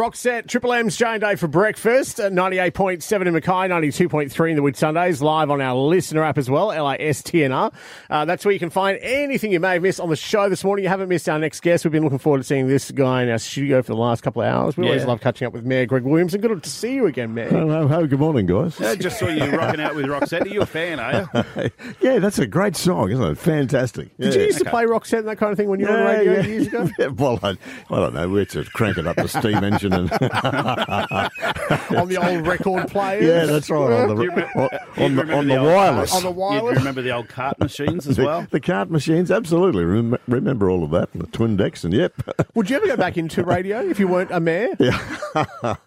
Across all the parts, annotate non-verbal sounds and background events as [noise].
Roxette, Triple M's Jane Day for breakfast 98.7 in Mackay, 92.3 in the Whitsundays, live on our listener app as well, LiSTNR. Uh, that's where you can find anything you may have missed on the show this morning. You haven't missed our next guest. We've been looking forward to seeing this guy in our studio for the last couple of hours. We always Yeah. love catching up with Mayor Greg Williams, and good to see you again, Mayor. Hello, hello, good morning, guys. I just saw you rocking out with Roxette. Are you a fan, are you? [laughs] Yeah, that's a great song, isn't it? Fantastic. Did you Yeah. used to play Roxette and that kind of thing when you were on the radio years ago? [laughs] Well, I, I don't know. We're just cranking up the [laughs] steam engine and [laughs] on the old record player. yeah, that's right on the remember- on, you on the, remember on the old wireless. On the cart- wireless? You remember the old cart machines as the, well? the cart machines, absolutely. Rem- remember all of that and the twin decks and yep. Would you ever go back into radio if you weren't a mayor? [laughs]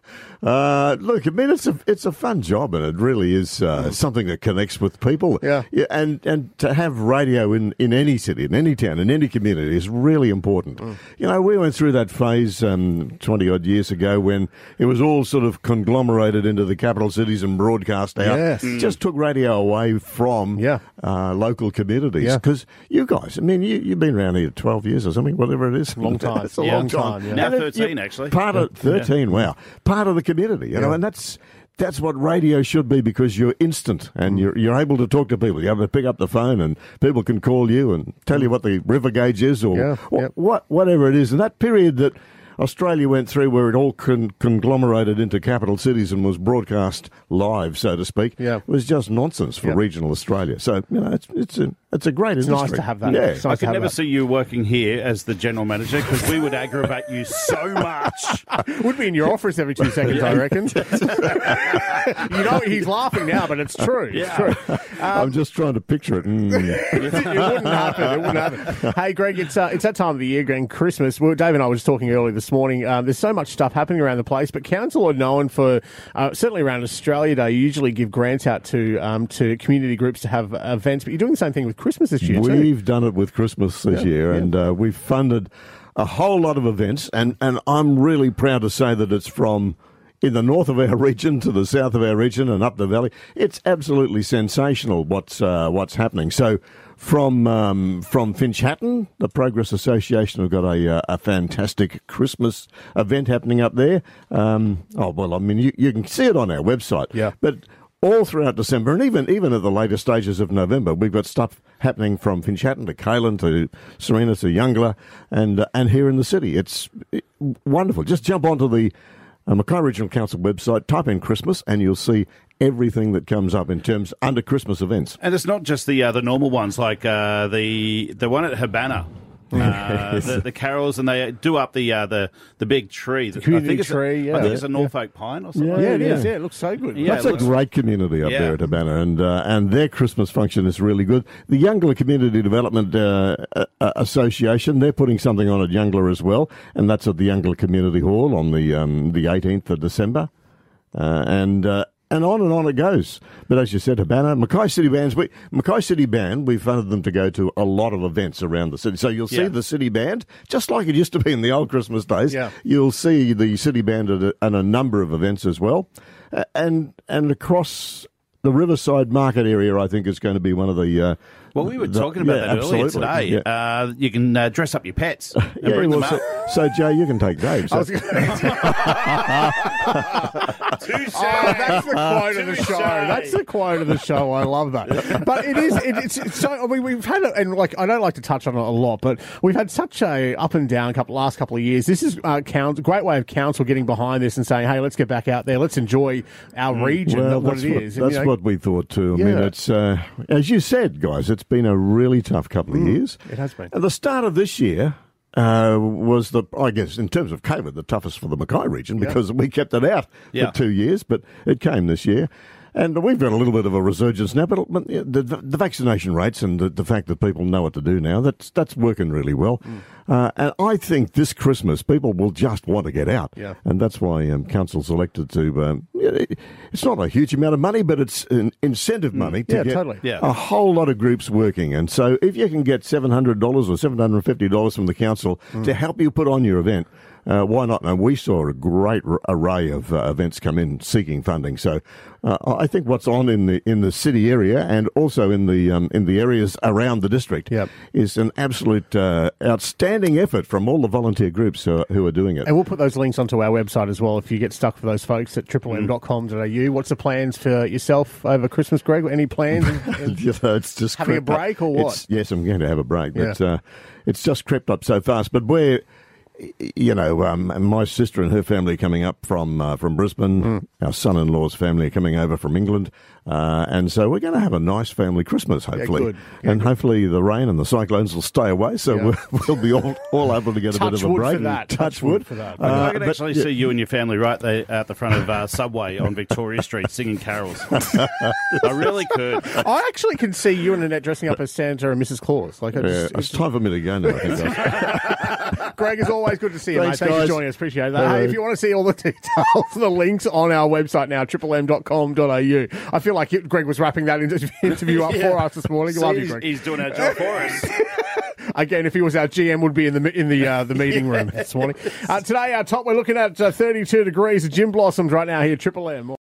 Uh, look, I mean, it's a it's a fun job, and it really is uh, something that connects with people. Yeah. and and to have radio in, in any city, in any town, in any community is really important. You know, we went through that phase um, twenty odd years ago when it was all sort of conglomerated into the capital cities and broadcast out. Yes. Mm. Just took radio away from Yeah. uh, local communities Yeah. because you guys, I mean, you you've been around here twelve years or something, whatever it is. Long time. [laughs] it's a Yeah. long Long time. time, yeah. Now And 13, you- actually. Part of thirteen. Wow, part of the community, you know, Yeah. and that's that's what radio should be because you're instant and Mm. you're you're able to talk to people. You're able to pick up the phone and people can call you and tell you what the river gauge is or Yeah, yeah. what whatever it is. And that period that Australia went through where it all con- conglomerated into capital cities and was broadcast live, so to speak, Yeah. was just nonsense for Yeah. regional Australia. So you know, it's it's a it's a great It's industry. nice to have that. Yeah. It's nice I to could never that. see you working here as the general manager because we would aggravate you so [laughs] much. Would be in your office every two seconds, I reckon. [laughs] you know, he's laughing now, but it's true. It's true. I'm just trying to picture it. Mm. [laughs] it wouldn't happen. It wouldn't happen. Hey, Greg, it's uh, it's that time of the year, Greg, Christmas. Well, Dave and I were just talking earlier this morning. Um, there's so much stuff happening around the place, but council are known for uh, certainly around Australia Day. You usually give grants out to um, to community groups to have events, but you're doing the same thing with Christmas this year. We've done it with Christmas this year, and uh, we've funded a whole lot of events, and, and I'm really proud to say that it's from in the north of our [laughs] region to the south of our region and up the valley. It's absolutely sensational what's uh, what's happening. So. From um, from Finch Hatton, the Progress Association have got a uh, a fantastic Christmas event happening up there. Um, oh well, I mean you, you can see it on our website. Yeah. But all throughout December and even even at the later stages of November, we've got stuff happening from Finch Hatton to Calen to Sarina to Eungella and uh, and here in the city. It's wonderful. Just jump onto the Mackay Regional Council website, type in Christmas, and you'll see everything that comes up in terms under Christmas events. And it's not just the uh, the normal ones like uh, the the one at Habana. Uh, the, the carols and they do up the uh, the the big tree. The community I think it's tree, A, yeah. I think it's a Norfolk pine or something. Yeah, yeah, it is. yeah. Yeah, it looks so good. Yeah, That's a great community up Yeah. there at Habana, and uh, and their Christmas function is really good. The Eungella Community Development uh, uh, Association they're putting something on at Eungella as well, and that's at the Eungella Community Hall on the um, the 18th of December, uh, and. And on and on it goes. But as you said, Habana, Mackay City Bands, we, Mackay City Band, we funded them to go to a lot of events around the city. So you'll see Yeah. the city band, just like it used to be in the old Christmas days. Yeah. You'll see the city band at a, at a number of events as well. Uh, and and across the Riverside Market area, I think is going to be one of the. Uh, Well, we were the- talking about yeah, that earlier today. Yeah. Uh, you can uh, dress up your pets [laughs] and Yeah, bring well, them so, so, Joe, you can take Dave. So, [laughs] [laughs] I was Oh, that's the quote of the Touche. show. That's the quote of the show. I love that. But it is. It, it's, it's so. I mean, we've had it, and like I don't like to touch on it a lot, but we've had such a up and down couple last couple of years. This is uh, count, a great way of council getting behind this and saying, "Hey, let's get back out there. Let's enjoy our region, well, what that's it what, is." That's you know, what we thought too. I mean, Yeah. it's uh, as you said, guys. It's been a really tough couple of years. Mm, it has been. At the start of this year. Uh, was the I guess in terms of COVID the toughest for the Mackay region because we kept it out Yeah. for two years, but it came this year, and we've got a little bit of a resurgence now. But the, the vaccination rates and the, the fact that people know what to do now that's that's working really well, Mm. uh, and I think this Christmas people will just want to get out, Yeah. and that's why um, council's elected to um, it's not a huge amount of money, but it's an incentive money to Yeah, get totally. Yeah. a whole lot of groups working. And so if you can get $700 or $750 from the council to help you put on your event, uh, why not? And we saw a great r- array of uh, events come in seeking funding. So uh, I think what's on in the in the city area and also in the um, in the areas around the district Yep. is an absolute uh, outstanding effort from all the volunteer groups who are, who are doing it. And we'll put those links onto our website as well if you get stuck for those folks at triplem.com.au. What's the plans for yourself over Christmas, Greg? Any plans? [laughs] you know, it's just Having a break or what? Yes, I'm going to have a break, but Yeah. uh, it's just crept up so fast. But we're, you know, um, my sister and her family are coming up from uh, from Brisbane. Hmm. Our son-in-law's family are coming over from England, uh, and so we're going to have a nice family Christmas, hopefully. good. Yeah, and hopefully the rain and the cyclones will stay away, so Yeah. we'll, we'll be all, all able to get a bit of a wood break. for that. Touch, Touch wood wood for that. Uh, I can but, actually yeah, see you and your family right there at the front of uh, Subway on Victoria Street singing carols. [laughs] I really could. I actually can see you and Annette dressing up as Santa and Mrs. Claus. Like, I yeah, just, it's time for me to go now. [laughs] [laughs] I think. guys. Greg, it's always good to see you, Thanks, mate. Thanks guys. for joining us. Appreciate that. Hey, if you want to see all the [laughs] details, the links on our website now, triplem.com.au. I feel like it- Greg was wrapping that [laughs] interview up Yeah. for us this morning. See, Love you, he's, Greg. he's doing our job for us. [laughs] Again, if he was our GM, would be in the in the uh, the meeting room this morning. Uh, today, our top, we're looking at uh, 32 degrees of gin blossoms right now here, Triple M.